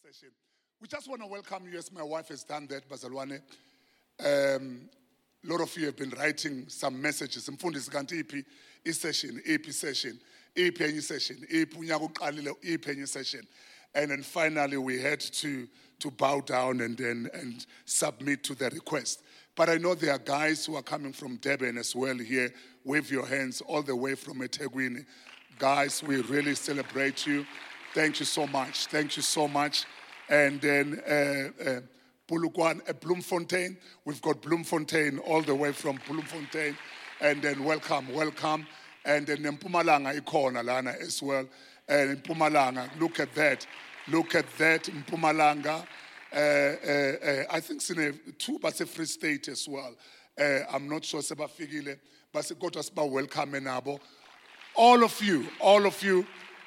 session. We just want to welcome you as my wife has done that, Bazalwane. Um, a lot of you have been writing some messages. Mfundisi kanti iphi i-session, iphi session, enye session, iphi unyaka session. And then finally we had to, to bow down and then and submit to the request. But I know there are guys who are coming from Durban as well here. Wave your hands all the way from eThekwini. Guys, we really celebrate you. Thank you so much. Thank you so much. And then uh, uh, uh, Bloemfontein. We've got Bloemfontein all the way from Bloemfontein. And then welcome, welcome. And then Mpumalanga ikhona lana as well. And Mpumalanga, look at that. Look at that, Mpumalanga. Uh, uh, uh, I think sine two a Free State as well. Uh, I'm not sure sebafikile, but kodwa siba welcome nabo. All of you, all of you,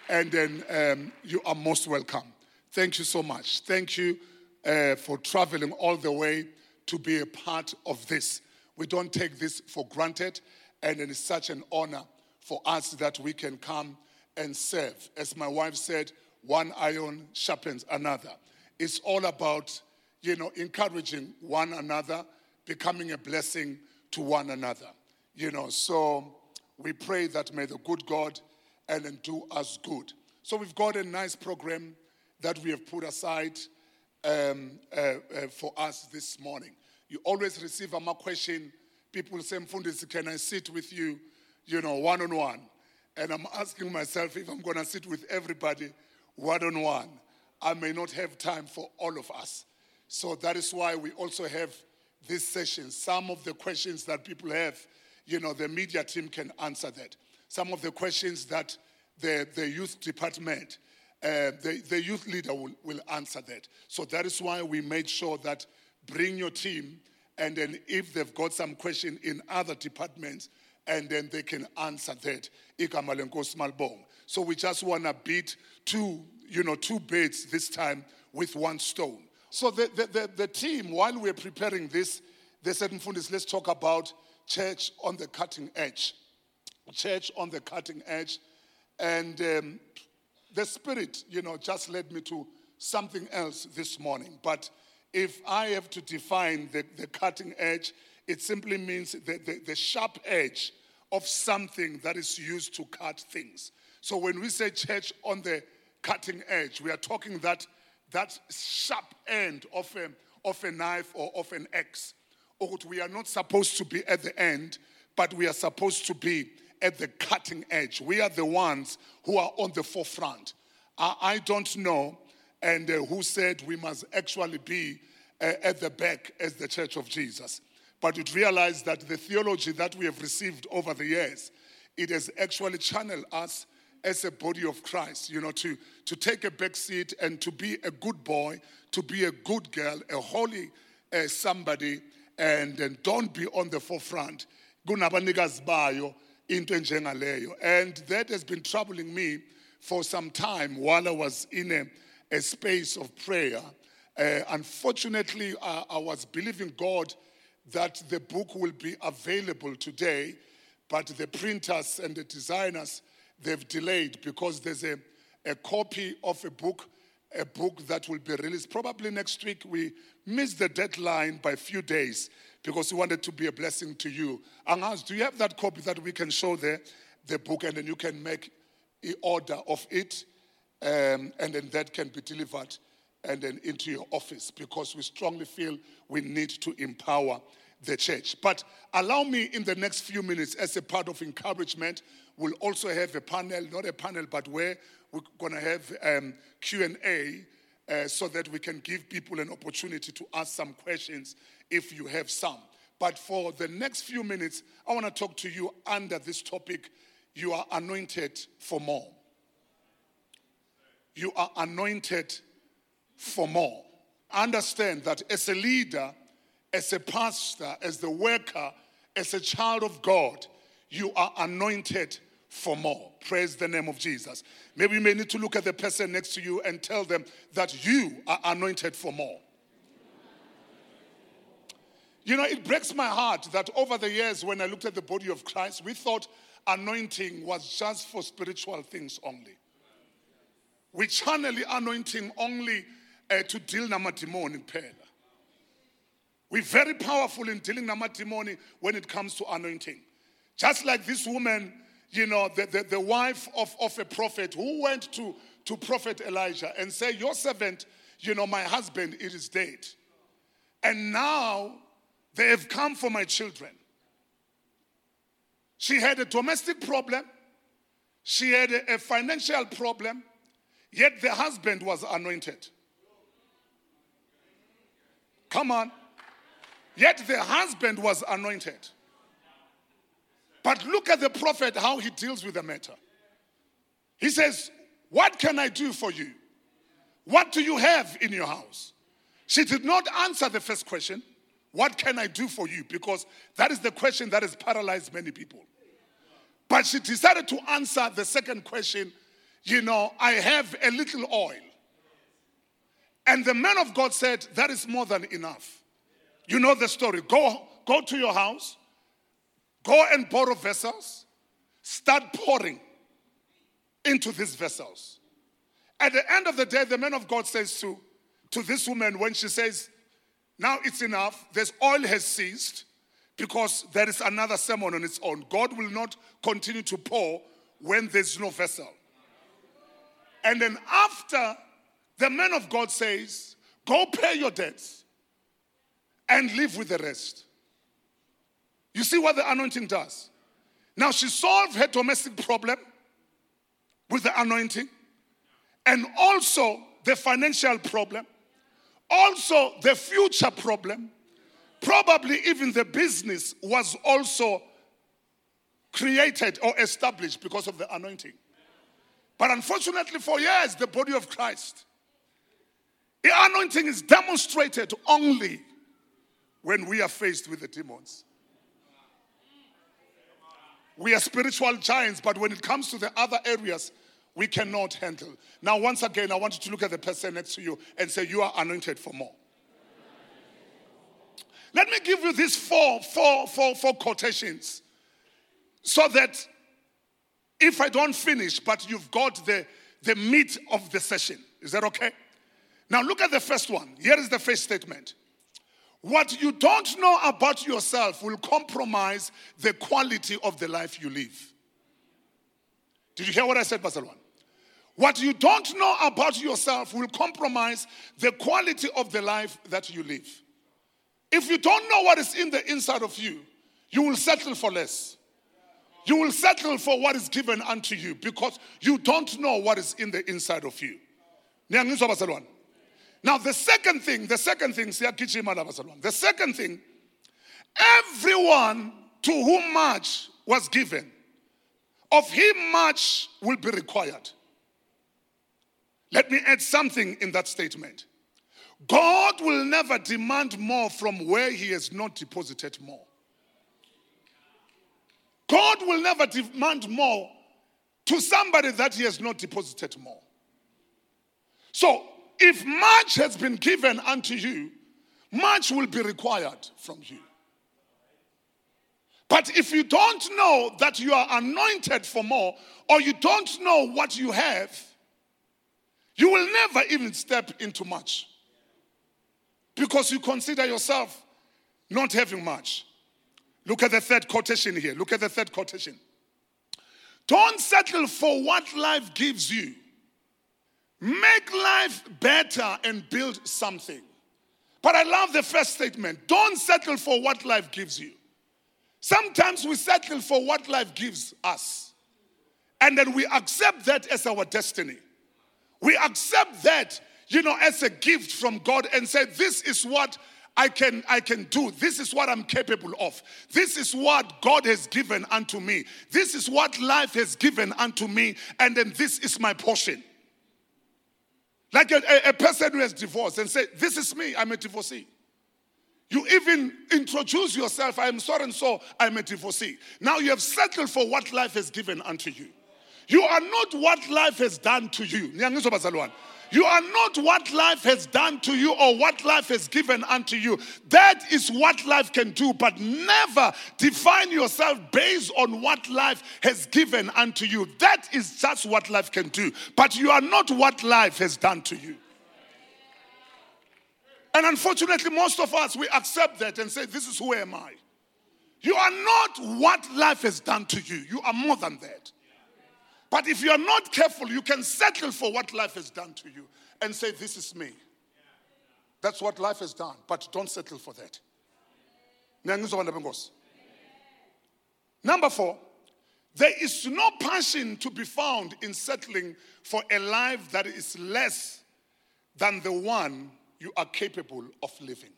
and then um, you are most welcome. Thank you so much. Thank you uh, for traveling all the way to be a part of this. We don't take this for granted, and it is such an honor for us that we can come and serve. As my wife said, one iron sharpens another. It's all about, you know, encouraging one another, becoming a blessing to one another. You know, so we pray that may the good God and then do us good. So we've got a nice program that we have put aside um, uh, uh, for us this morning. You always receive a question. People say, Mfundisi, can I sit with you, you know, one on one? And I'm asking myself if I'm going to sit with everybody one on one. I may not have time for all of us. So that is why we also have this session. Some of the questions that people have, you know, the media team can answer that. Some of the questions that the, the youth department, uh, the, the youth leader will, will answer that. So that is why we made sure that bring your team, and then if they've got some question in other departments, and then they can answer that. So we just want to beat two, you know, two birds this time with one stone. So the, the, the, the team, while we're preparing this, they said, Mfundis, let's talk about church on the cutting edge. Church on the cutting edge. And um, the Spirit, you know, just led me to something else this morning. But if I have to define the, the cutting edge, it simply means the, the, the sharp edge of something that is used to cut things. So when we say church on the cutting edge, we are talking that that sharp end of a, of a knife or of an axe. Or we are not supposed to be at the end, but we are supposed to be at the cutting edge. We are the ones who are on the forefront. I, I don't know, and uh, who said we must actually be uh, at the back as the Church of Jesus. But you'd realize that the theology that we have received over the years, it has actually channeled us as a body of Christ, you know, to, to take a back seat and to be a good boy, to be a good girl, a holy uh, somebody, and, and don't be on the forefront. Kunabanikazi bayo into enjengaleyo. And that has been troubling me for some time while I was in a, a space of prayer. Uh, unfortunately, I, I was believing God that the book will be available today, but the printers and the designers they've delayed because there's a, a copy of a book, a book that will be released probably next week. We missed the deadline by a few days because we wanted to be a blessing to you. And asked, do you have that copy that we can show there, the book, and then you can make an order of it, um, and then that can be delivered and then into your office because we strongly feel we need to empower the church. But allow me in the next few minutes, as a part of encouragement, we'll also have a panel, not a panel, but where we're going to have um, Q&A uh, so that we can give people an opportunity to ask some questions if you have some. But for the next few minutes, I want to talk to you under this topic. You are anointed for more. You are anointed for more. Understand that as a leader, as a pastor, as the worker, as a child of God, you are anointed for more. Praise the name of Jesus. Maybe you may need to look at the person next to you and tell them that you are anointed for more. You know, it breaks my heart that over the years, when I looked at the body of Christ, we thought anointing was just for spiritual things only. We channel anointing only uh, to deal namadimoni kuphela. We're very powerful in dealing namadimoni when it comes to anointing. Just like this woman, you know, the, the, the wife of, of a prophet who went to, to Prophet Elijah and said, Your servant, you know, my husband, it is dead. And now they have come for my children. She had a domestic problem, she had a, a financial problem, yet the husband was anointed. Come on. Yet the husband was anointed. But look at the prophet, how he deals with the matter. He says, What can I do for you? What do you have in your house? She did not answer the first question, What can I do for you? Because that is the question that has paralyzed many people. But she decided to answer the second question, You know, I have a little oil. And the man of God said, That is more than enough. You know the story. Go, go to your house, go and borrow vessels, start pouring into these vessels. At the end of the day, the man of God says to, to this woman, when she says, Now it's enough, this oil has ceased because there is another sermon on its own. God will not continue to pour when there's no vessel. And then after the man of God says, Go pay your debts and live with the rest. You see what the anointing does? Now she solved her domestic problem with the anointing and also the financial problem, also the future problem. Probably even the business was also created or established because of the anointing. But unfortunately, for years, the body of Christ, the anointing is demonstrated only when we are faced with the demons. We are spiritual giants, but when it comes to the other areas, we cannot handle. Now, once again, I want you to look at the person next to you and say, You are anointed for more. Let me give you these four, four, four, four quotations so that if I don't finish, but you've got the, the meat of the session. Is that okay? Now, look at the first one. Here is the first statement. What you don't know about yourself will compromise the quality of the life you live. Did you hear what I said, Bazalwane? What you don't know about yourself will compromise the quality of the life that you live. If you don't know what is in the inside of you, you will settle for less. You will settle for what is given unto you because you don't know what is in the inside of you. Now, the second thing, the second thing, the second thing, everyone to whom much was given, of him much will be required. Let me add something in that statement. God will never demand more from where he has not deposited more. God will never demand more to somebody that he has not deposited more. So if much has been given unto you, much will be required from you. But if you don't know that you are anointed for more, or you don't know what you have, you will never even step into much because you consider yourself not having much. Look at the third quotation here. Look at the third quotation. Don't settle for what life gives you Make life better and build something. But I love the first statement don't settle for what life gives you. Sometimes we settle for what life gives us, and then we accept that as our destiny. We accept that, you know, as a gift from God and say, This is what I can, I can do. This is what I'm capable of. This is what God has given unto me. This is what life has given unto me, and then this is my portion. Like a, a, person who has divorced and say, This is me, I'm a divorcee. You even introduce yourself, I am so and so, I'm a divorcee. Now you have settled for what life has given unto you. You are not what life has done to you. You are not what life has done to you or what life has given unto you. That is what life can do, but never define yourself based on what life has given unto you. That is just what life can do, but you are not what life has done to you. And unfortunately, most of us, we accept that and say, This is who am I. You are not what life has done to you, you are more than that. But if you are not careful, you can settle for what life has done to you and say, This is me. That's what life has done, but don't settle for that. Number four, there is no passion to be found in settling for a life that is less than the one you are capable of living.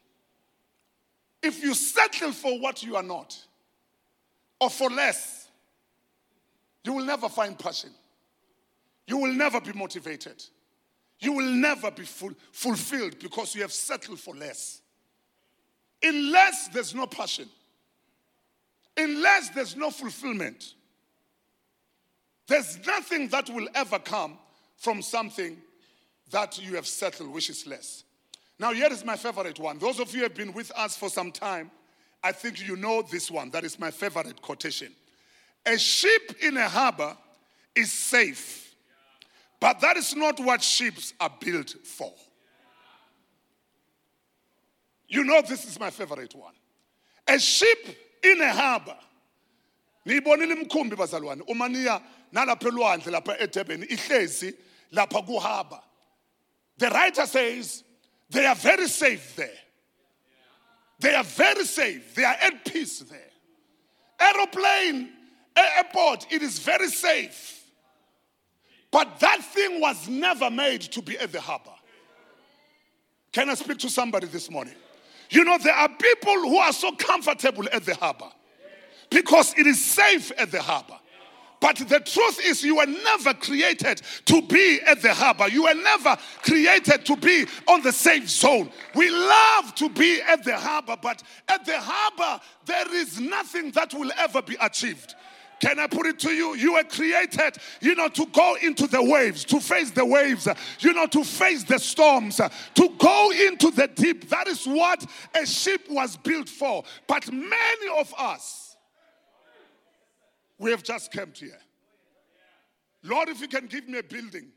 If you settle for what you are not, or for less, you will never find passion. You will never be motivated. You will never be full, fulfilled because you have settled for less. Unless there's no passion. unless there's no fulfillment. There's nothing that will ever come from something that you have settled, which is less. Now, here is my favorite one. Those of you who have been with us for some time, I think you know this one. That is my favorite quotation. A ship in a harbor is safe, but that is not what ships are built for. You know, this is my favorite one. A ship in a harbor. niyibonile imkhumbi bazalwane uma niya nalapha elwandle lapha edurban ihlezi lapha kuhaba the writer says they are very safe there. They are very safe. They are at peace there. Aeroplane, airport, it is very safe. But that thing was never made to be at the harbor. Can I speak to somebody this morning? You know, there are people who are so comfortable at the harbor because it is safe at the harbor. But the truth is, you were never created to be at the harbor. You were never created to be on the safe zone. We love to be at the harbor, but at the harbor, there is nothing that will ever be achieved. Can I put it to you? You were created, you know, to go into the waves, to face the waves, you know, to face the storms, to go into the deep. That is what a ship was built for. But many of us, we have just camped here. Lord, if you can give me a building.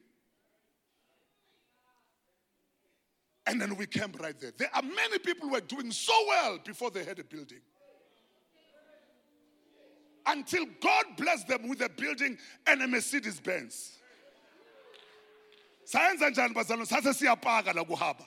And then we camp right there. There are many people who are doing so well before they had a building. Until God blessed them with a building and a Mercedes Benz. sayenza njani bazalwane sathe siyapaka la kuhaba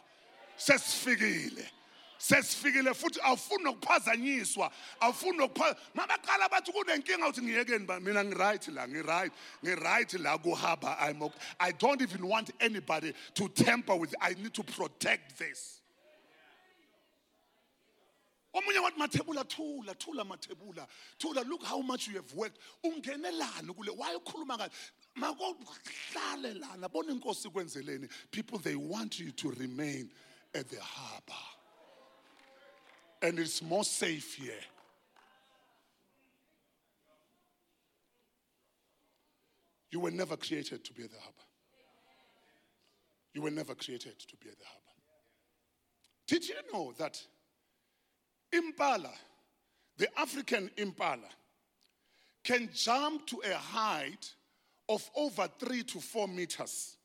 sesifikile sesifikile futhi awufuni nokuphazanyiswa awufuni nokuphaza mabaqala bathi kunenkinga uthi ngiyekeni ba mina ngiright la ngiright ngiright la kuhaba I'm okay. I don't even want anybody to tamper with I need to protect this omunye wathi mathebula thula thula mathebula thula look how much you have worked ungenelani kule wayekhuluma ngayo makohlale lana bona inkosi kwenzeleni people they want you to remain at the harbor and it's more safe here. You were never created to be at the harbor. You were never created to be at the harbor. Did you know that impala, the African impala, can jump to a height of over three to four meters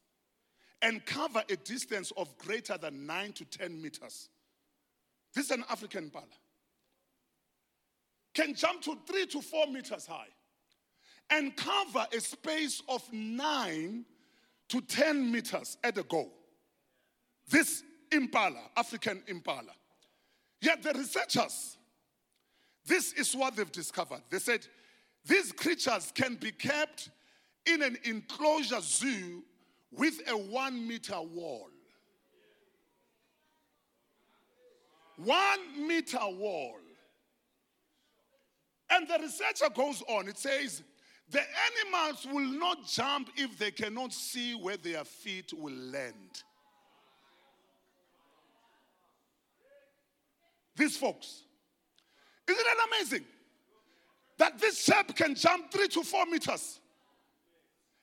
and cover a distance of greater than nine to 10 meters? This is an African impala. Can jump to three to four meters high and cover a space of nine to 10 meters at a go. This impala, African impala. Yet the researchers, this is what they've discovered. They said these creatures can be kept in an enclosure zoo with a one meter wall. one meter wall. And the researcher goes on, it says, the animals will not jump if they cannot see where their feet will land. These folks. Isn't it amazing? That this shape can jump three to four meters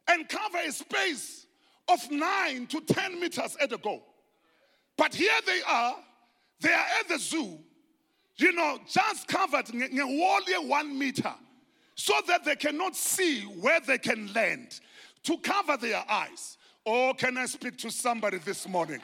and cover a space of nine to 10 meters at a go. But here they are they are at the zoo, you know, just covered in only one meter so that they cannot see where they can land to cover their eyes. Oh, can I speak to somebody this morning?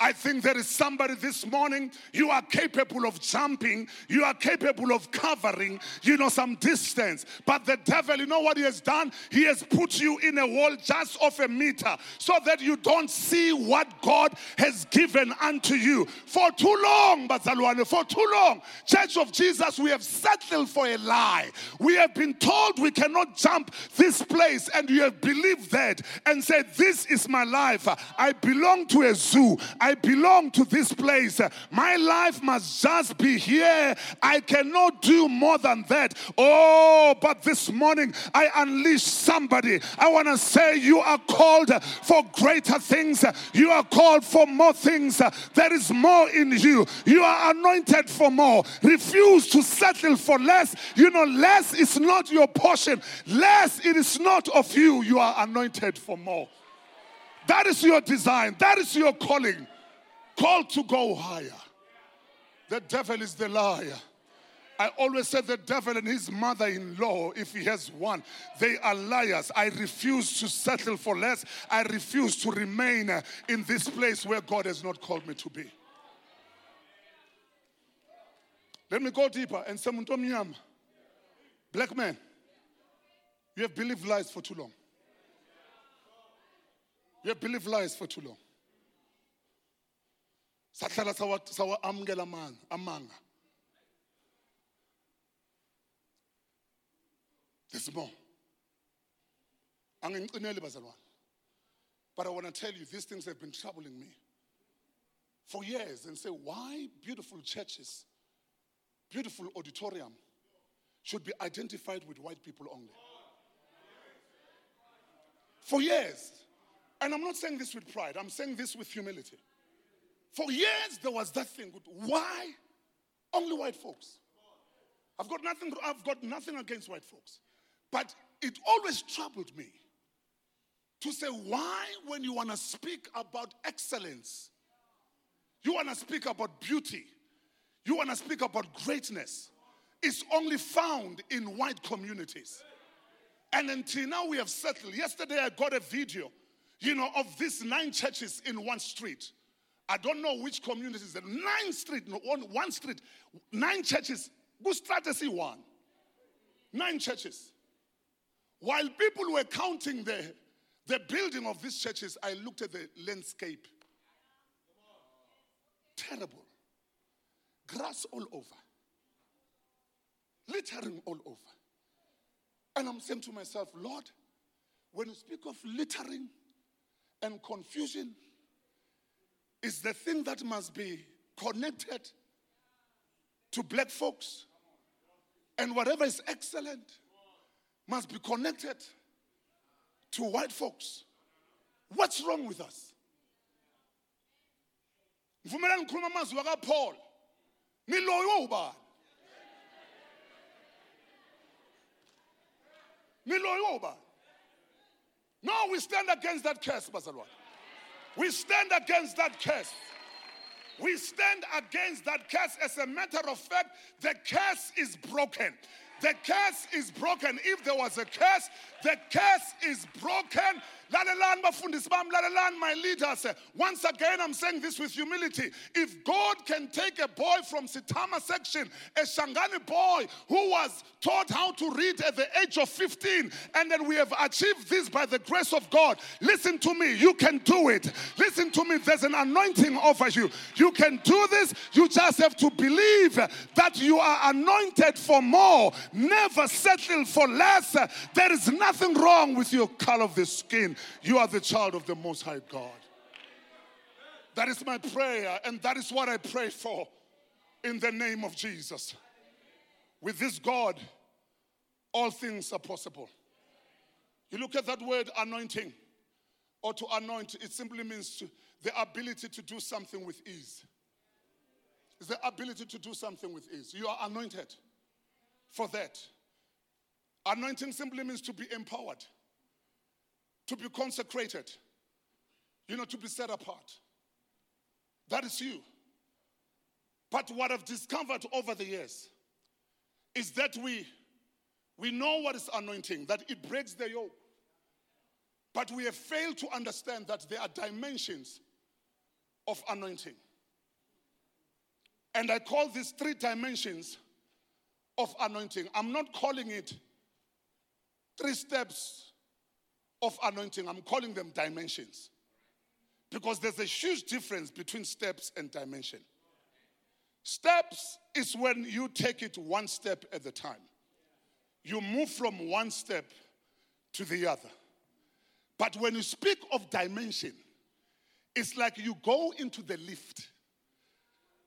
I think there is somebody this morning, you are capable of jumping, you are capable of covering, you know, some distance. But the devil, you know what he has done? He has put you in a wall just of a meter so that you don't see what God has given unto you. For too long, Bazalwane, for too long, Church of Jesus, we have settled for a lie. We have been told we cannot jump this place, and you have believed that and said, This is my life. I belong to a zoo. Belong to this place. My life must just be here. I cannot do more than that. Oh, but this morning I unleash somebody. I want to say you are called for greater things. You are called for more things. There is more in you. You are anointed for more. Refuse to settle for less. You know, less is not your portion. Less, it is not of you. You are anointed for more. That is your design. That is your calling called to go higher. The devil is the liar. I always said the devil and his mother in law, if he has one, they are liars. I refuse to settle for less. I refuse to remain uh, in this place where God has not called me to be. Let me go deeper and say, Muntomyam, black man, you have believed lies for too long. You have believed lies for too long sahlala sawa amukela amanga there's more angingcineli bazalwane. But i want to tell you these things have been troubling me. For years and say why beautiful churches beautiful auditorium should be identified with white people only? For years and i'm not saying this with pride i'm saying this with humility for years, there was that thing. Why only white folks? I've got nothing, I've got nothing against white folks. But it always troubled me to say, why, when you want to speak about excellence, you want to speak about beauty, you want to speak about greatness, it's only found in white communities. And until now, we have settled. Yesterday, I got a video, you know, of these nine churches in one street. I don't know which communities. Nine street, no, one, one street, nine churches. Good strategy one. Nine churches. While people were counting the, the building of these churches, I looked at the landscape. Terrible. Grass all over. Littering all over. And I'm saying to myself, Lord, when you speak of littering and confusion, is the thing that must be connected to black folks. And whatever is excellent must be connected to white folks. What's wrong with us? mvumelani ngikhuluma amazwi kaPaul niloyo ubani niloyo ubani no we stand against that curse bazalwane we stand against that curse. We stand against that curse. As a matter of fact, the curse is broken. The curse is broken. If there was a curse, the curse is broken Lalelani bafundisi bam, lalelani my leaders. Once again, I'm saying this with humility. If God can take a boy from Sitama section, a Shangani boy who was taught how to read at the age of 15, and then we have achieved this by the grace of God, listen to me, you can do it. Listen to me, there's an anointing over you. You can do this, you just have to believe that you are anointed for more. Never settle for less. There is nothing wrong with your color of the skin. You are the child of the Most High God. That is my prayer, and that is what I pray for in the name of Jesus. With this God, all things are possible. You look at that word anointing, or to anoint, it simply means to, the ability to do something with ease. It's the ability to do something with ease. You are anointed for that. Anointing simply means to be empowered to be consecrated, you know, to be set apart. That is you. But what I've discovered over the years is that we, we know what is anointing, that it breaks the yoke. But we have failed to understand that there are dimensions of anointing. And I call these three dimensions of anointing. I'm not calling it three steps of anointing, I'm calling them dimensions. Because there's a huge difference between steps and dimension. Steps is when you take it one step at a time. You move from one step to the other. But when you speak of dimension, it's like you go into the lift,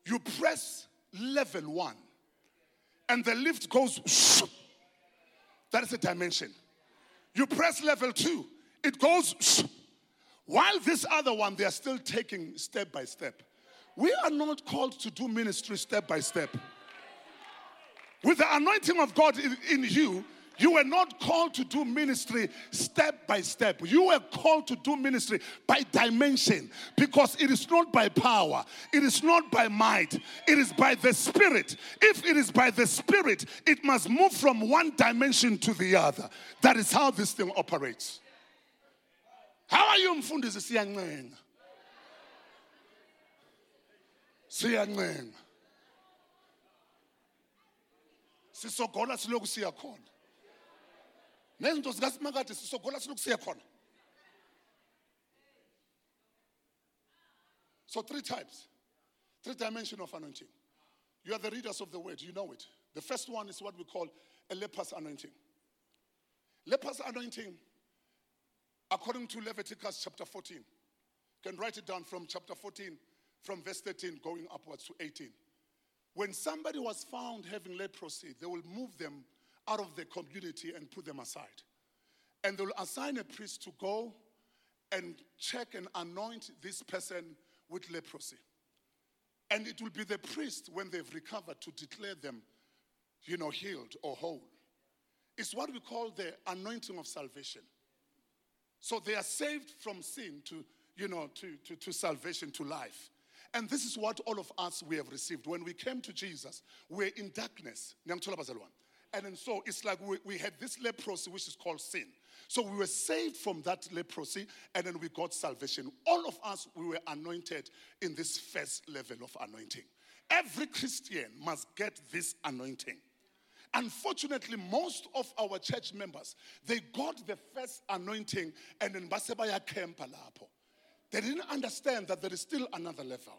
you press level one, and the lift goes. That is a dimension. You press level two, it goes. While this other one, they are still taking step by step. We are not called to do ministry step by step. With the anointing of God in, in you, you were not called to do ministry step by step. You were called to do ministry by dimension because it is not by power, it is not by might, it is by the Spirit. If it is by the Spirit, it must move from one dimension to the other. That is how this thing operates. How are you, Mfundisi Siyancenga? Siyancenga. Sisogola siloku siya khona. Nezinto zikasimakade sisogola silokhu khona. So three types. Three dimension of anointing. You are the readers of the word you know it. The first one is what we call a leper's anointing. Leper's anointing according to leviticus chapter 14 you can write it down from chapter 14 from verse 13 going upwards to 18 when somebody was found having leprosy they will move them out of the community and put them aside. And they'll assign a priest to go and check and anoint this person with leprosy. And it will be the priest, when they've recovered, to declare them, you know, healed or whole. It's what we call the anointing of salvation. So they are saved from sin to, you know, to, to, to salvation, to life. And this is what all of us we have received. When we came to Jesus, we're in darkness. And then so it's like we, we had this leprosy, which is called sin. So we were saved from that leprosy and then we got salvation. All of us, we were anointed in this first level of anointing. Every Christian must get this anointing. Unfortunately, most of our church members, they got the first anointing and then basebaya lapo. They didn't understand that there is still another level.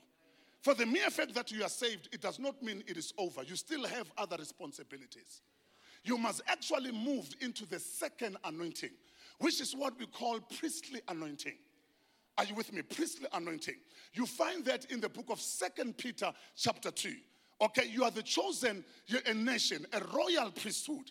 For the mere fact that you are saved, it does not mean it is over. You still have other responsibilities you must actually move into the second anointing, which is what we call priestly anointing. Are you with me? Priestly anointing. You find that in the book of Second Peter, chapter 2. Okay, you are the chosen you're a nation, a royal priesthood.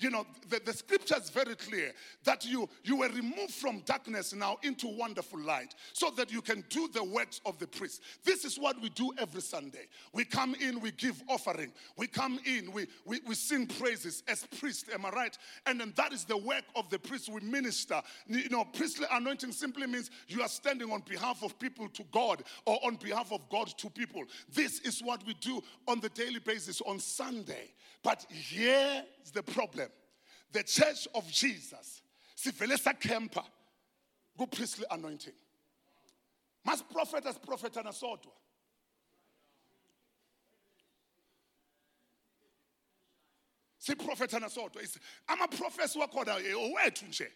You know, the, the scripture is very clear that you, you were removed from darkness now into wonderful light so that you can do the works of the priest. This is what we do every Sunday. We come in, we give offering. We come in, we, we, we sing praises as priests, am I right? And then that is the work of the priest. We minister. You know, priestly anointing simply means you are standing on behalf of people to God or on behalf of God to people. This is what we do on the daily basis on Sunday. But here's the problem the church of Jesus, sivele sakhempa ku-priestly anointing. Mas prophet as prophet and anasodwa. siprofethana sodwa amaprofesi wakhona owethu nje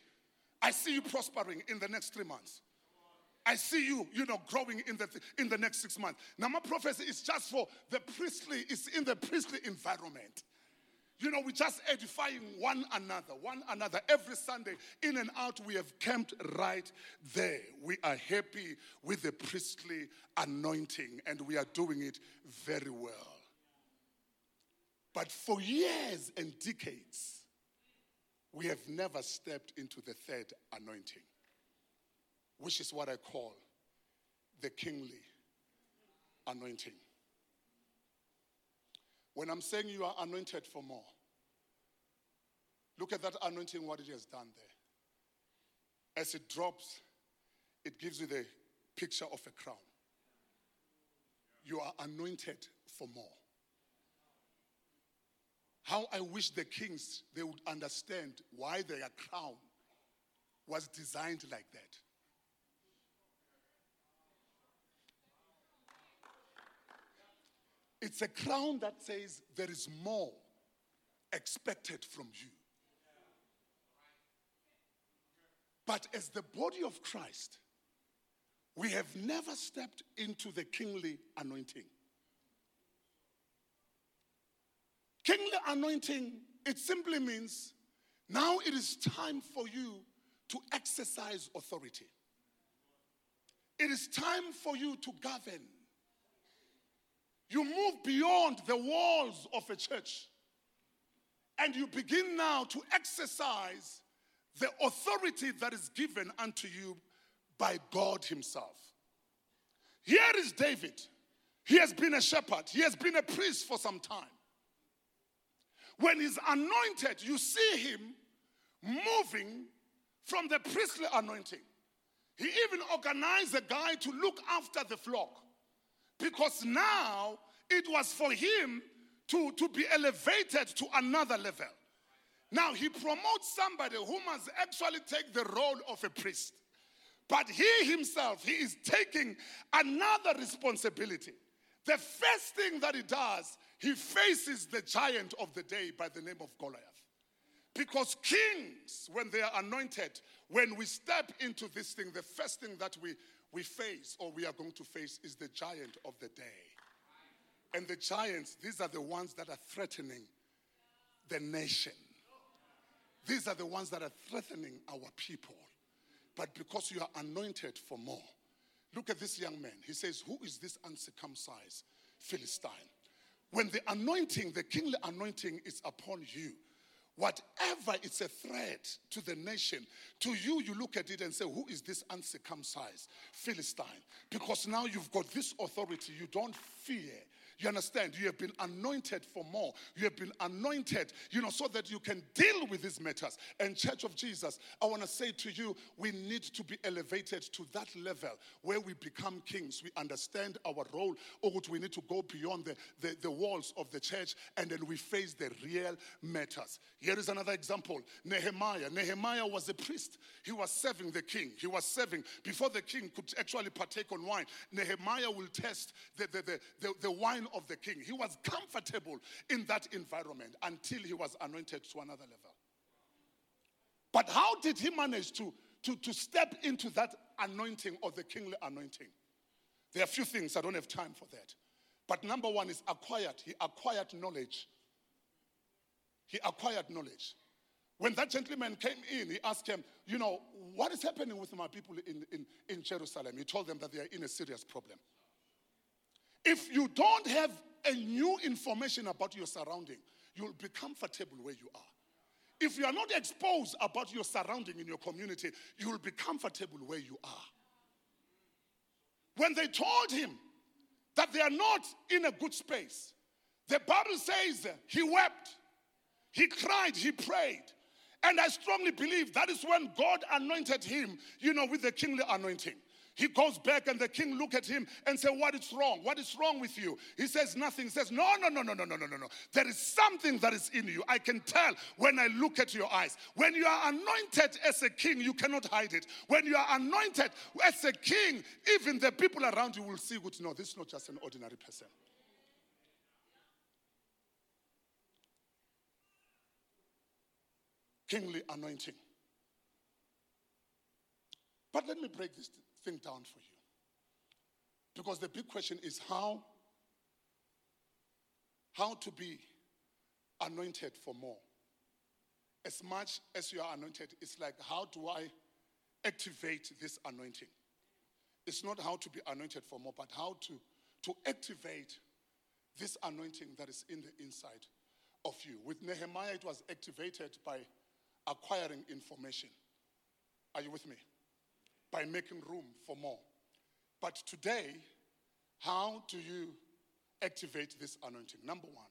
i see you prospering in the next three months I see you, you know, growing in the in the next six months. Now, my prophecy is just for the priestly, it's in the priestly environment. You know, we're just edifying one another, one another. Every Sunday, in and out, we have camped right there. We are happy with the priestly anointing, and we are doing it very well. But for years and decades, we have never stepped into the third anointing, which is what I call the kingly anointing. When I'm saying you are anointed for more, look at that anointing, what it has done there. As it drops, it gives you the picture of a crown. You are anointed for more. How I wish the kings they would understand why their crown was designed like that. It's a crown that says there is more expected from you. But as the body of Christ, we have never stepped into the kingly anointing. Kingly anointing, it simply means now it is time for you to exercise authority. It is time for you to govern. You move beyond the walls of a church and you begin now to exercise the authority that is given unto you by God Himself. Here is David. He has been a shepherd, he has been a priest for some time. When he's anointed, you see him moving from the priestly anointing. He even organized a guy to look after the flock because now it was for him to, to be elevated to another level. Now he promotes somebody who must actually take the role of a priest. But he himself, he is taking another responsibility. The first thing that he does, he faces the giant of the day by the name of Goliath. Because kings, when they are anointed, when we step into this thing, the first thing that we, we face or we are going to face is the giant of the day. And the giants, these are the ones that are threatening the nation. These are the ones that are threatening our people. But because you are anointed for more, look at this young man. He says, Who is this uncircumcised Philistine? When the anointing, the kingly anointing is upon you, whatever is a threat to the nation, to you, you look at it and say, Who is this uncircumcised Philistine? Because now you've got this authority, you don't fear you understand? You have been anointed for more. You have been anointed, you know, so that you can deal with these matters. And, Church of Jesus, I want to say to you, we need to be elevated to that level where we become kings. We understand our role, oh, or we need to go beyond the, the, the walls of the church and then we face the real matters. Here is another example Nehemiah. Nehemiah was a priest, he was serving the king. He was serving before the king could actually partake on wine. Nehemiah will test the, the, the, the, the wine of the king. He was comfortable in that environment until he was anointed to another level. But how did he manage to, to, to step into that anointing or the kingly anointing? There are a few things, I don't have time for that. But number one is acquired. He acquired knowledge. He acquired knowledge. When that gentleman came in, he asked him, You know, what is happening with my people in, in, in Jerusalem? He told them that they are in a serious problem. If you don't have a new information about your surrounding, you'll be comfortable where you are. If you are not exposed about your surrounding in your community, you will be comfortable where you are. When they told him that they are not in a good space, the Bible says he wept, he cried, he prayed. And I strongly believe that is when God anointed him, you know, with the kingly anointing. He goes back and the king look at him and say, what is wrong? What is wrong with you? He says nothing. He says, no, no, no, no, no, no, no, no, no. There is something that is in you. I can tell when I look at your eyes. When you are anointed as a king, you cannot hide it. When you are anointed as a king, even the people around you will see, good, no, this is not just an ordinary person. Kingly anointing. But let me break this thing down for you. Because the big question is how how to be anointed for more. As much as you are anointed, it's like how do I activate this anointing? It's not how to be anointed for more, but how to, to activate this anointing that is in the inside of you. With Nehemiah, it was activated by acquiring information. Are you with me? By making room for more. But today, how do you activate this anointing? Number one,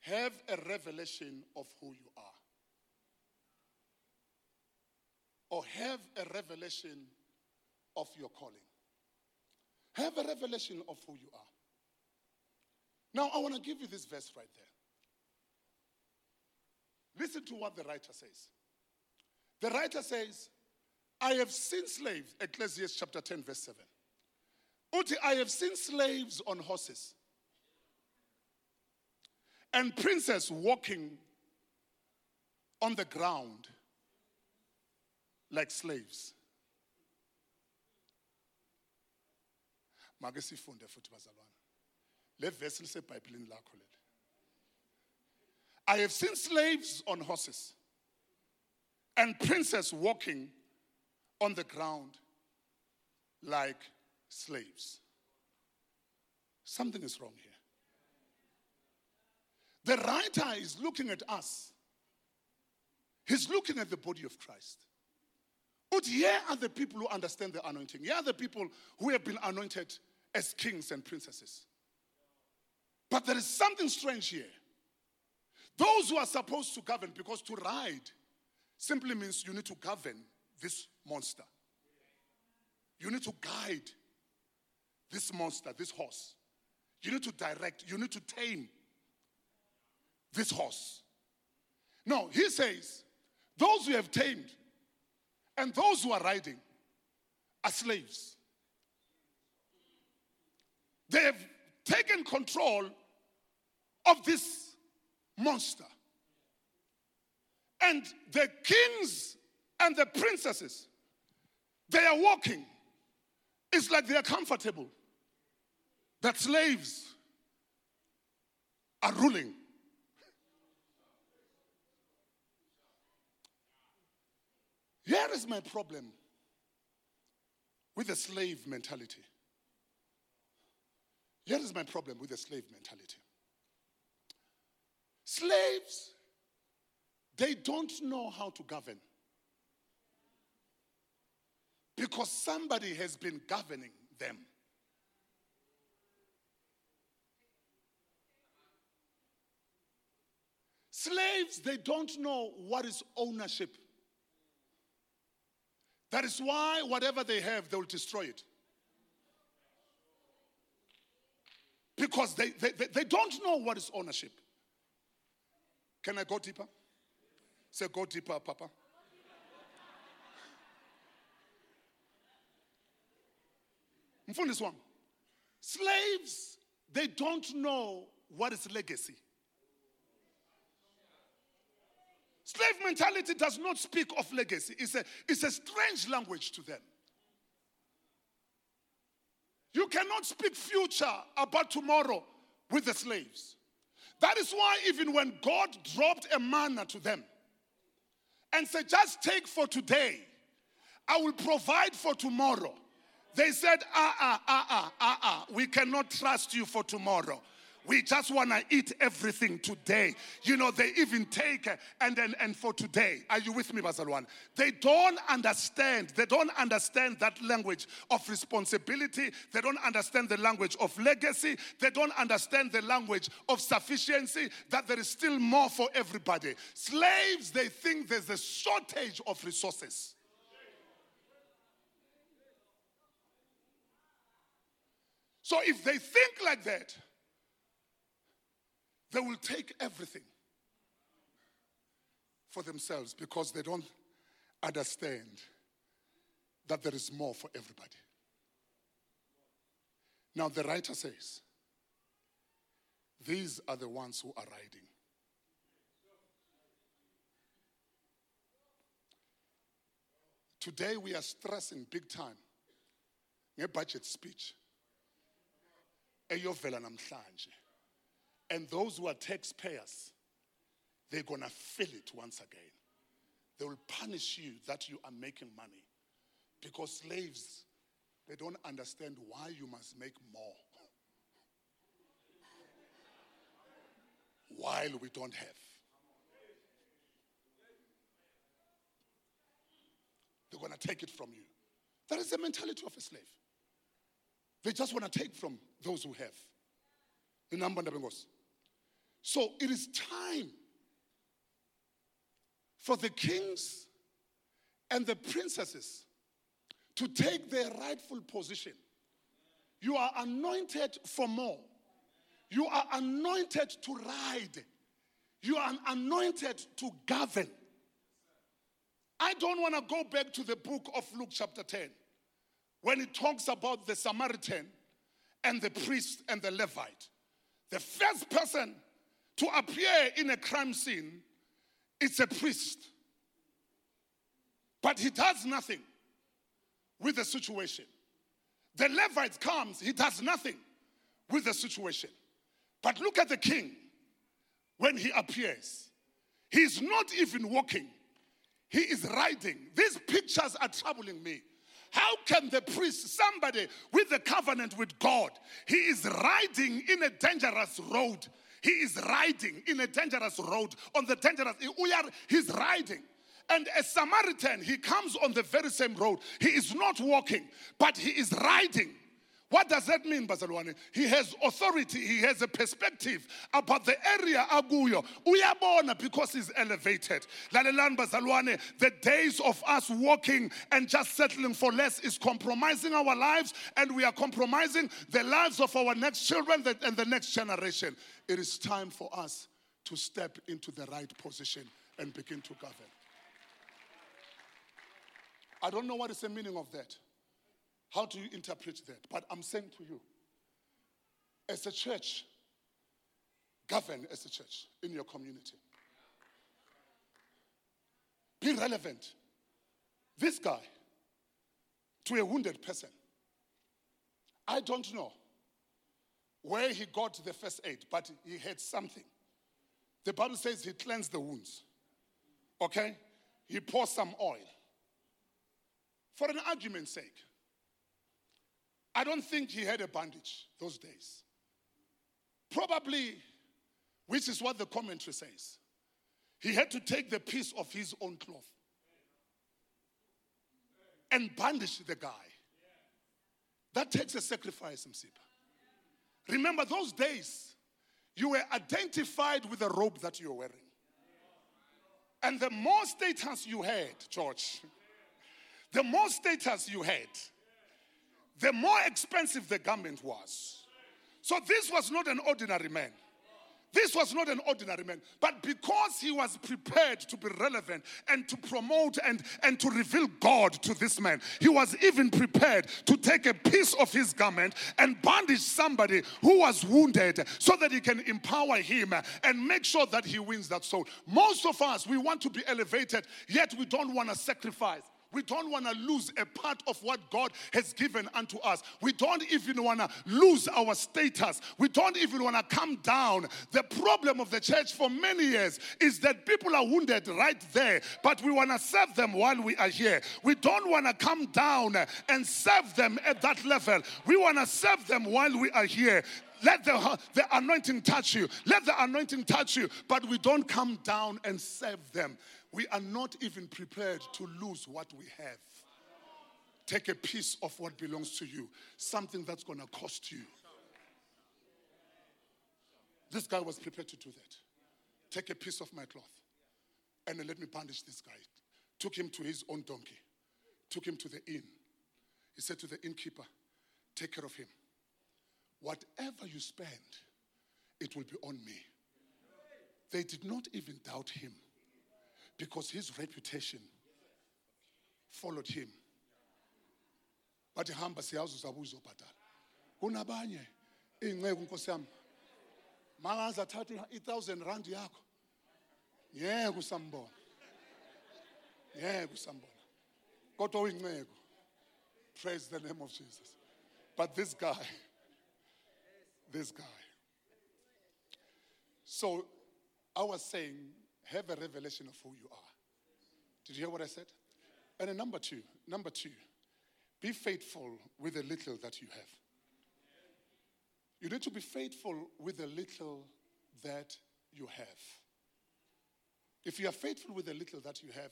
have a revelation of who you are. Or have a revelation of your calling. Have a revelation of who you are. Now, I want to give you this verse right there. Listen to what the writer says. The writer says, I have seen slaves, Ecclesiastes chapter 10, verse 7. Uti, I have seen slaves on horses and princes walking on the ground like slaves. Make sifunde futhi bazalwane. Le verse lisebhayibhelini lakho. I have seen slaves on horses and princes walking on the ground like slaves. Something is wrong here. The writer is looking at us. He's looking at the body of Christ. But here are the people who understand the anointing. Here are the people who have been anointed as kings and princesses. But there is something strange here. Those who are supposed to govern, because to ride simply means you need to govern this monster. You need to guide this monster, this horse. You need to direct, you need to tame this horse. No, he says, those who have tamed and those who are riding are slaves. They have taken control of this monster. And the kings and the princesses, they are walking. It's like they are comfortable. That slaves are ruling. Here is my problem with the slave mentality. Here is my problem with the slave mentality. Slaves, they don't know how to govern because somebody has been governing them. Slaves, they don't know what is ownership. That is why whatever they have, they will destroy it. Because they, they, they, don't know what is ownership. Can I go deeper? Say, go deeper, Papa. this one. Slaves, they don't know what is legacy. Slave mentality does not speak of legacy. It's a, it's a strange language to them. You cannot speak future about tomorrow with the slaves. That is why, even when God dropped a manna to them and said, Just take for today, I will provide for tomorrow. They said, Ah, ah, ah, ah, ah, ah, we cannot trust you for tomorrow. We just want to eat everything today. You know, they even take uh, and then and for today. Are you with me, Bazalwane? They don't understand. They don't understand that language of responsibility. They don't understand the language of legacy. They don't understand the language of sufficiency, that there is still more for everybody. Slaves, they think there's a shortage of resources. So if they think like that, they will take everything for themselves because they don't understand that there is more for everybody. Now, the writer says, These are the ones who are riding. Today, we are stressing big time a budget speech eyovela namhlanje and those who are taxpayers, they're going to feel it once again. They will punish you that you are making money. Because slaves, they don't understand why you must make more while we don't have. They're going to take it from you. That is the mentality of a slave. They just want to take from those who have. The number so it is time for the kings and the princesses to take their rightful position. You are anointed for more. You are anointed to ride. You are anointed to govern. I don't want to go back to the book of Luke, chapter 10, when it talks about the Samaritan and the priest and the Levite. The first person to appear in a crime scene is a priest. But he does nothing with the situation. The Levite comes, he does nothing with the situation. But look at the king when he appears. He's not even walking, he is riding. These pictures are troubling me. How can the priest, somebody with the covenant with God, he is riding in a dangerous road? He is riding in a dangerous road on the dangerous. Are, he's riding. And a Samaritan, he comes on the very same road. He is not walking, but he is riding. What does that mean, Bazalwane? He has authority, he has a perspective about the area aguyo. Uyabona because he's elevated. Lalelan Bazalwane, the days of us walking and just settling for less is compromising our lives, and we are compromising the lives of our next children and the next generation. It is time for us to step into the right position and begin to govern. I don't know what is the meaning of that. How do you interpret that? But I'm saying to you, as a church, govern as a church in your community. Be relevant. This guy, to a wounded person, I don't know where he got the first aid, but he had something. The Bible says he cleansed the wounds. Okay? He poured some oil. For an argument's sake, I don't think he had a bandage those days. Probably, which is what the commentary says, he had to take the piece of his own cloth and bandage the guy. That takes a sacrifice, Msipa. Remember, those days, you were identified with the robe that you were wearing. And the more status you had, George, the more status you had, the more expensive the garment was. So this was not an ordinary man. This was not an ordinary man, but because he was prepared to be relevant and to promote and, and to reveal God to this man, he was even prepared to take a piece of his garment and bandage somebody who was wounded so that he can empower him and make sure that he wins that soul. Most of us, we want to be elevated, yet we don't want to sacrifice. We don't want to lose a part of what God has given unto us. We don't even want to lose our status. We don't even want to come down. The problem of the church for many years is that people are wounded right there, but we want to serve them while we are here. We don't want to come down and serve them at that level. We want to serve them while we are here. Let the, the anointing touch you. Let the anointing touch you. But we don't come down and serve them we are not even prepared to lose what we have. Take a piece of what belongs to you, something that's going to cost you. This guy was prepared to do that. Take a piece of my cloth and let me bandage this guy. Took him to his own donkey, took him to the inn. He said to the innkeeper, Take care of him. Whatever you spend, it will be on me. They did not even doubt him because his reputation followed him. Bathi hamba siyazi uzabe uzobhatala kunabanye? Iy'nceku nkosi yami. Mangaze athathe i-thousand rand yakho. Ngeke usambona ngeke usambona kodwa uyinceku. Praise the name of jesus. But this guy this guy. So i was saying have a revelation of who you are. Did you hear what I said? And then number two, number two, be faithful with the little that you have. You need to be faithful with the little that you have. If you are faithful with the little that you have,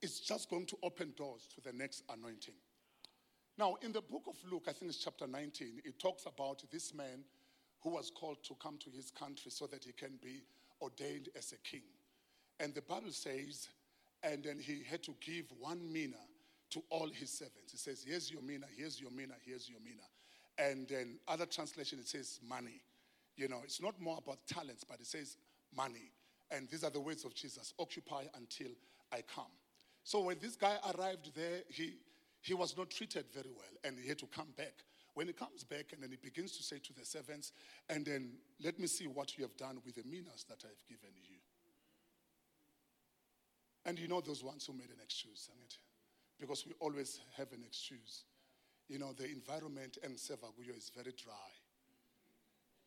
it's just going to open doors to the next anointing. Now, in the book of Luke, I think it's chapter 19, it talks about this man who was called to come to his country so that he can be ordained as a king. And the Bible says, and then he had to give one mina to all his servants. He says, Here's your mina, here's your mina, here's your mina. And then other translation, it says money. You know, it's not more about talents, but it says money. And these are the words of Jesus occupy until I come. So when this guy arrived there, he, he was not treated very well, and he had to come back When he comes back and then he begins to say to the servants, and then let me see what you have done with the minas that I have given you. And you know those ones who made an excuse, it? Because we always have an excuse. You know, the environment in Sevaguyo is very dry.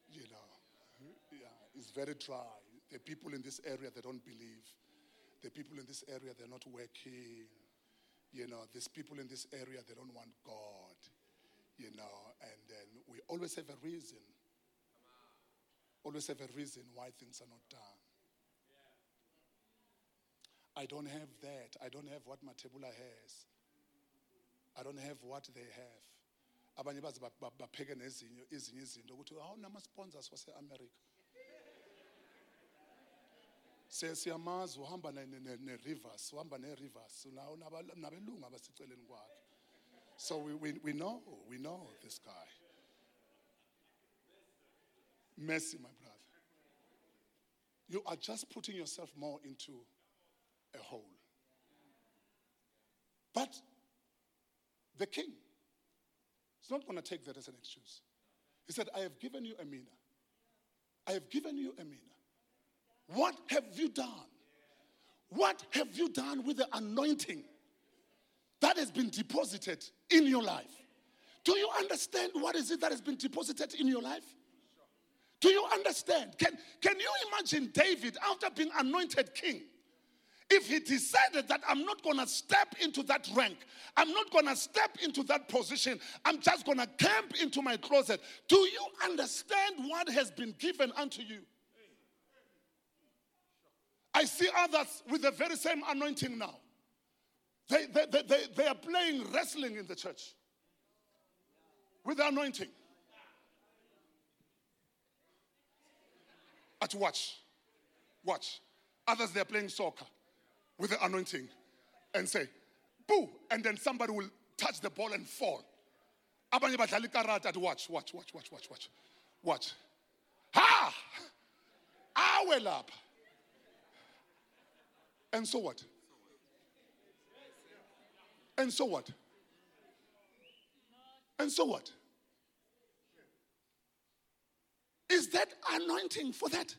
You know, yeah, it's very dry. The people in this area, they don't believe. The people in this area, they're not working. You know, these people in this area, they don't want God. You know, and then we always have a reason. Always have a reason why things are not done. I don't have that. I don't have what Mathebula has. I don't have what they have. abanye baze bapheke nezinye ezinye izinto ukuthi awunama-sponsors wase-amerika siyamazi uhamba ne-rivers uhamba ne-rivers nabelungu abasiceleni kwakhe so we, we, we know we know this guy mercy my brother you are just putting yourself more into a hole but the king is not going to take that as an excuse. He said, I have given you a mina. I have given you a mina. What have you done? What have you done with the anointing that has been deposited in your life? Do you understand what is it that has been deposited in your life? Do you understand? Can, can you imagine David after being anointed king? If he decided that I'm not going to step into that rank, I'm not going to step into that position, I'm just going to camp into my closet, do you understand what has been given unto you? I see others with the very same anointing now. They, they, they, they, they are playing wrestling in the church with the anointing. At watch. Watch. Others, they're playing soccer with the anointing and say, boo, and then somebody will touch the ball and fall. Abanye watch, watch, watch, watch, watch, watch. Watch. Ha! Awe lapha. And so what? And so what? And so what? Is that anointing for that?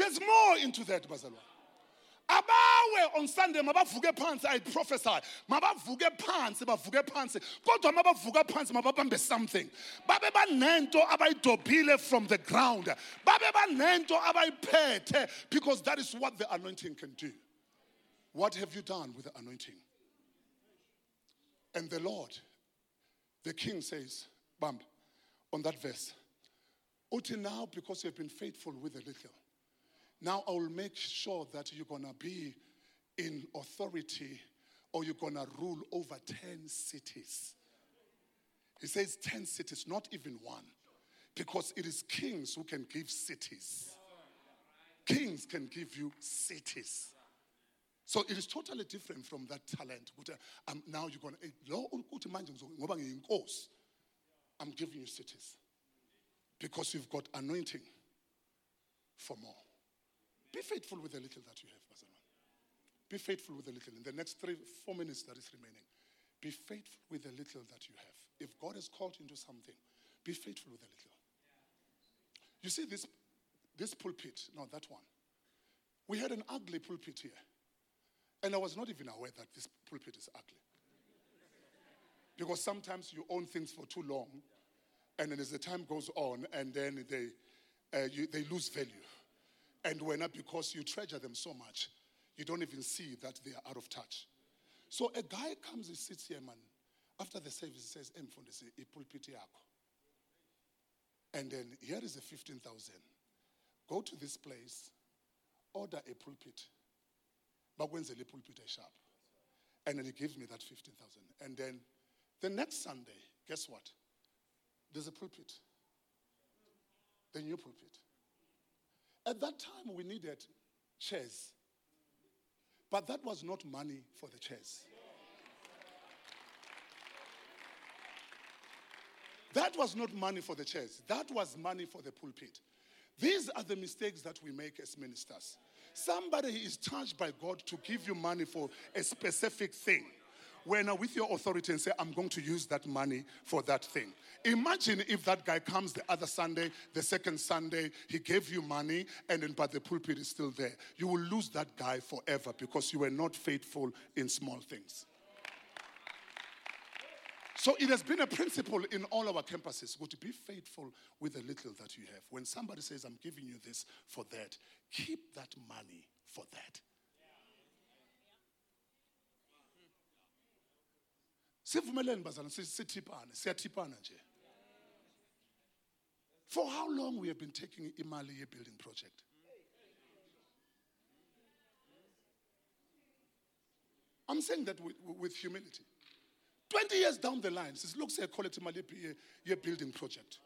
There's more into that, bazalwane. abawe on sunday mabavuke phansi i prophesy. Mabavuke phansi bavuke phansi. Kodwa mabavuka phansi mababambe something. Babe banento abayidobhile from the ground. Babe banento abayiphethe because that is what the anointing can do. What have you done with the anointing? And the lord the king says bam on that verse until now because you have been faithful with a little now I will make sure that you're going to be in authority or you're going to rule over 10 cities. He says 10 cities, not even one, because it is kings who can give cities. Kings can give you cities. So it is totally different from that talent. Um, now you're going to, I'm giving you cities because you've got anointing for more. Be faithful with the little that you have, Pastor Be faithful with the little. In the next three, four minutes that is remaining, be faithful with the little that you have. If God has called you into something, be faithful with the little. You see this, this pulpit, no, that one. We had an ugly pulpit here. And I was not even aware that this pulpit is ugly. Because sometimes you own things for too long, and then as the time goes on, and then they, uh, you, they lose value. And when because you treasure them so much, you don't even see that they are out of touch. So a guy comes and sits here, man. After the service, he says, Mfundisi, ipulpit yako. And then here is a 15,000. Go to this place, order a pulpit. The pulpit sharp? And then he gives me that 15,000. And then the next Sunday, guess what? There's a pulpit. The new pulpit. At that time, we needed chairs. But that was not money for the chairs. That was not money for the chairs. That was money for the pulpit. These are the mistakes that we make as ministers. Somebody is charged by God to give you money for a specific thing. When with your authority and say, I'm going to use that money for that thing. Imagine if that guy comes the other Sunday, the second Sunday, he gave you money, and then but the pulpit is still there. You will lose that guy forever because you were not faithful in small things. So it has been a principle in all our campuses to be faithful with the little that you have. When somebody says, I'm giving you this for that, keep that money for that. Sivumeleni bazana sithipane siyathipana nje. For how long we have been taking imali ye-building project? I'm saying that with, with humility. 20 years down the line siyakhola ethi imali ye-building project.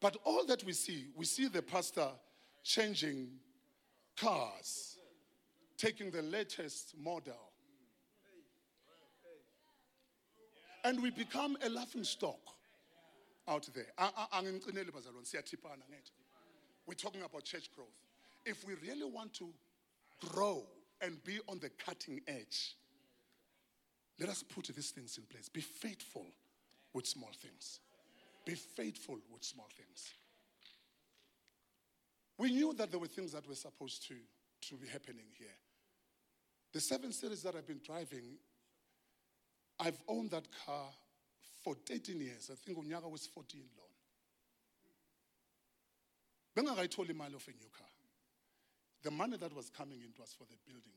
But all that we see we see the pastor changing cars taking the latest model and we become a laughing stock out there. Ah, ah, we're talking about church growth. If we really want to grow and be on the cutting edge, let us put these things in place. Be faithful with small things. Be faithful with small things. We knew that there were things that were supposed to, to be happening here. The seven series that I've been driving I've owned that car for 13 years. I think unyaka was 14 lona. Bengakayitholi imali of a new car. The money that was coming in was for the building.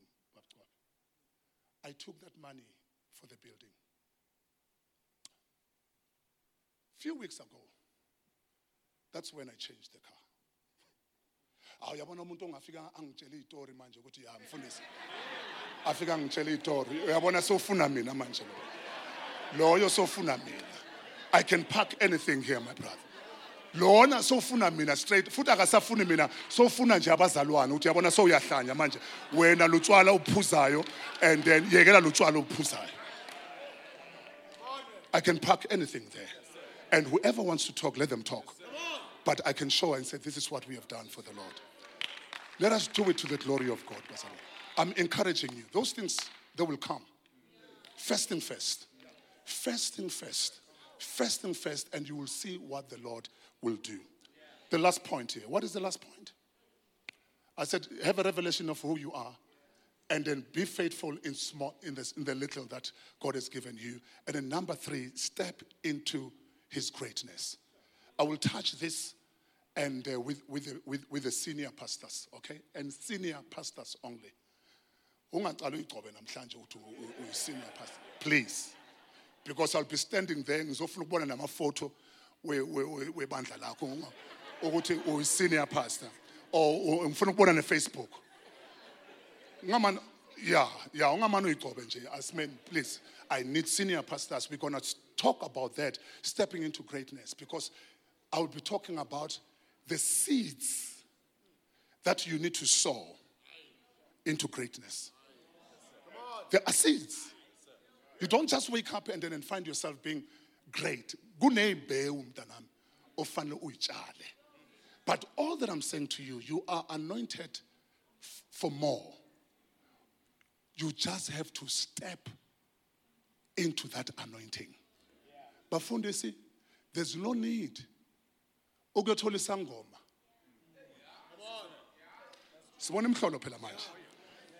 I took that money for the building. Few weeks ago, that's when I changed the car. umuntu ongafika iyitori manje ukuthi ya mfundisi afika ngitshela iyitori uyabona sofuna mina manje lo loyo sofuna mina i can park anything here my brother lona sofuna mina straight futhi akasafuni mina sofuna nje abazalwane ukuthi yabona sowuyahlanya manje wena lutshwala uphuzayo and then yekela lutshwala uphuzayo I can park anything there. And whoever wants to talk, let them talk. But I can show and say, this is what we have done for the Lord. Let us do it to the glory of God. I'm encouraging you. Those things, they will come. First thing first. First thing first. First thing first, and you will see what the Lord will do. The last point here. What is the last point? I said, have a revelation of who you are, and then be faithful in small, in, this, in the little that God has given you. And then number three, step into His greatness. I will touch this and uh, with, with, with, with the senior pastors, okay? And senior pastors only. Senior pastor. Please. Because I'll be standing there ngizofuna ukubona namaphoto webandla lakho ukuthi uyi-senior pastor or ngifuna ukubona ne-facebook ungamane yeah yeah ungamane uyigcobe nje asmen please i need senior pastors we're going to talk about that stepping into greatness because i will be talking about the seeds that you need to sow into greatness. There are seeds. You don't just wake up and then find yourself being great. But all that I'm saying to you, you are anointed for more. You just have to step into that anointing. But see, there's no need isangoma sibona imhlolo phela manje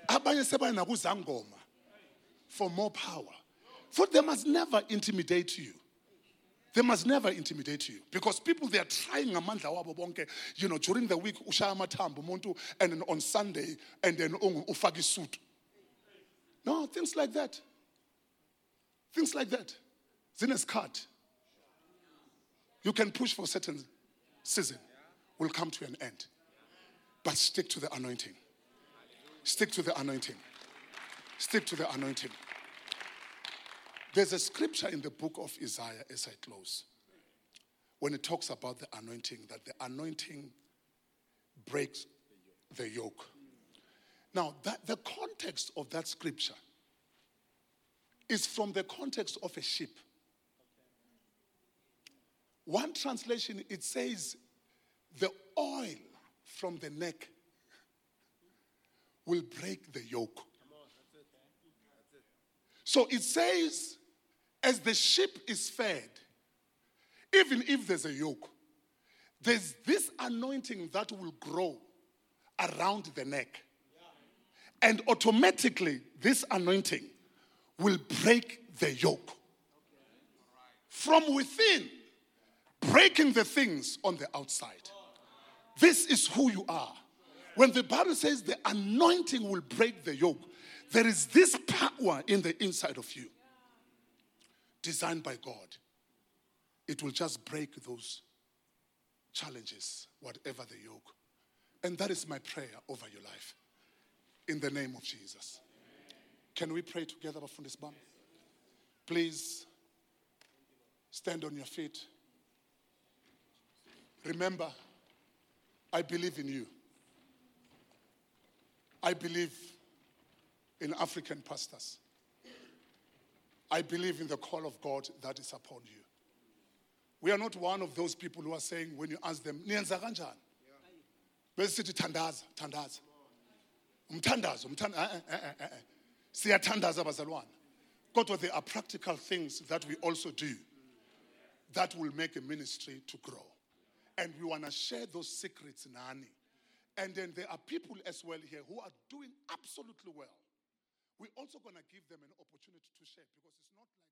abanye sebanakuzangoma for more power. For they must never intimidate you. They must never intimidate you. Because people they are trying ngamandla wabo bonke. You know during the week ushaya amathambo umuntu and then on sunday and then ufaka isuit no things like that. Things like that. Zinesikhathi you can push for certain season. Will come to an end. But stick to the anointing. Stick to the anointing. Stick to the anointing. There's a scripture in the book of Isaiah as I close when it talks about the anointing, that the anointing breaks the yoke. Now, that, the context of that scripture is from the context of a sheep. One translation, it says, the oil from the neck will break the yoke. So it says, as the sheep is fed, even if there's a yoke, there's this anointing that will grow around the neck. And automatically, this anointing will break the yoke. From within, breaking the things on the outside. This is who you are. When the Bible says the anointing will break the yoke, there is this power in the inside of you, designed by God. It will just break those challenges, whatever the yoke. And that is my prayer over your life. In the name of Jesus. Can we pray together, Bafundis Bam? Please stand on your feet. Remember, I believe in you. I believe in African pastors. I believe in the call of God that is upon you. We are not one of those people who are saying when you ask them, niyenza kanjani? Besithi thandaza, thandaza. Umthandazo, umthandazo. Eh, eh, eh, Siyathandaza bazalwane. Kodwa there are practical things that we also do that will make a ministry to grow. And we want to share those secrets, Nani. And then there are people as well here who are doing absolutely well. We're also going to give them an opportunity to share because it's not like